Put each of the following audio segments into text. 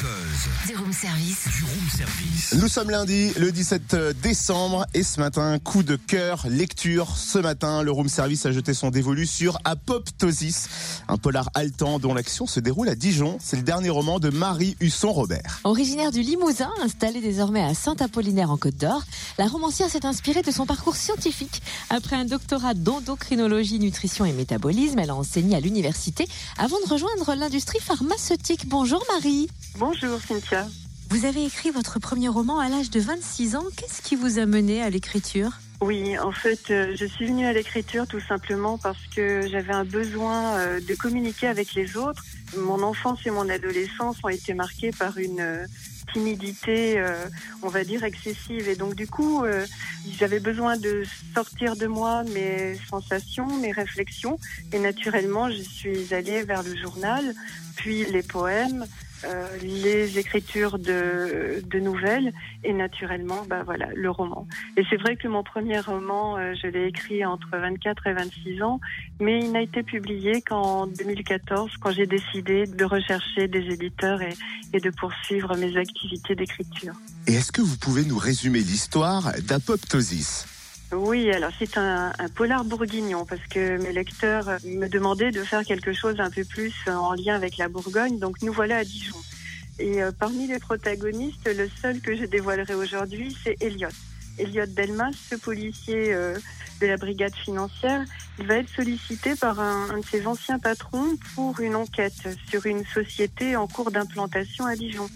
Buzz. Du room service. Du room service. Nous sommes lundi, le 17 décembre, et ce matin, coup de cœur, lecture. Ce matin, le room service a jeté son dévolu sur Apoptosis, un polar haletant dont l'action se déroule à Dijon. C'est le dernier roman de Marie Husson-Robert. Originaire du Limousin, installée désormais à Saint-Apollinaire en Côte d'Or, la romancière s'est inspirée de son parcours scientifique. Après un doctorat d'endocrinologie, nutrition et métabolisme, elle a enseigné à l'université avant de rejoindre l'industrie pharmaceutique. Bonjour Marie. Bonjour Cynthia. Vous avez écrit votre premier roman à l'âge de 26 ans. Qu'est-ce qui vous a mené à l'écriture? Oui, en fait, euh, je suis venue à l'écriture tout simplement parce que j'avais un besoin euh, de communiquer avec les autres. Mon enfance et mon adolescence ont été marquées par une euh, timidité, euh, on va dire, excessive. Et donc, du coup, euh, j'avais besoin de sortir de moi mes sensations, mes réflexions. Et naturellement, je suis allée vers le journal, puis les poèmes. euh, les écritures de, de nouvelles et naturellement bah voilà le roman et c'est vrai que mon premier roman je l'ai écrit entre 24 et 26 ans mais il n'a été publié qu'en 2014 quand j'ai décidé de rechercher des éditeurs et de poursuivre mes activités d'écriture Et est-ce que vous pouvez nous résumer l'histoire d'Apoptosis? Oui, alors c'est un, un polar bourguignon parce que mes lecteurs euh, me demandaient de faire quelque chose un peu plus en lien avec la Bourgogne, donc nous voilà à Dijon. Et euh, parmi les protagonistes, le seul que je dévoilerai aujourd'hui, c'est Elliot. Elliot Delmas, ce policier euh, de la brigade financière, il va être sollicité par un, un de ses anciens patrons pour une enquête sur une société en cours d'implantation à Dijon.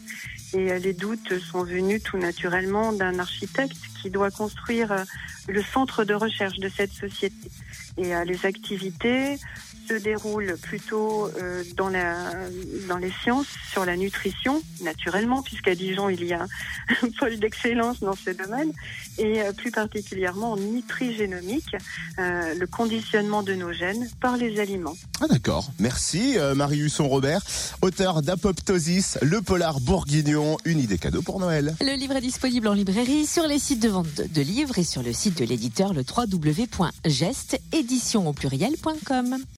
Et euh, les doutes sont venus tout naturellement d'un architecte qui doit construire euh, le centre de recherche de cette société. Et euh, les activités se déroulent plutôt euh, dans, la, dans les sciences, sur la nutrition, naturellement, puisqu'à Dijon, il y a un pôle d'excellence dans ce domaine, et euh, plus particulièrement en nutrigénomique, euh, le conditionnement de nos gènes par les aliments. Ah d'accord, merci euh, Marie Husson-Robert, auteur d'Apoptosis, le polar bourguignon, une idée cadeau pour Noël. Le livre est disponible en librairie, sur les sites de vente de livres et sur le site de l'éditeur le www.geste, édition au pluriel.com.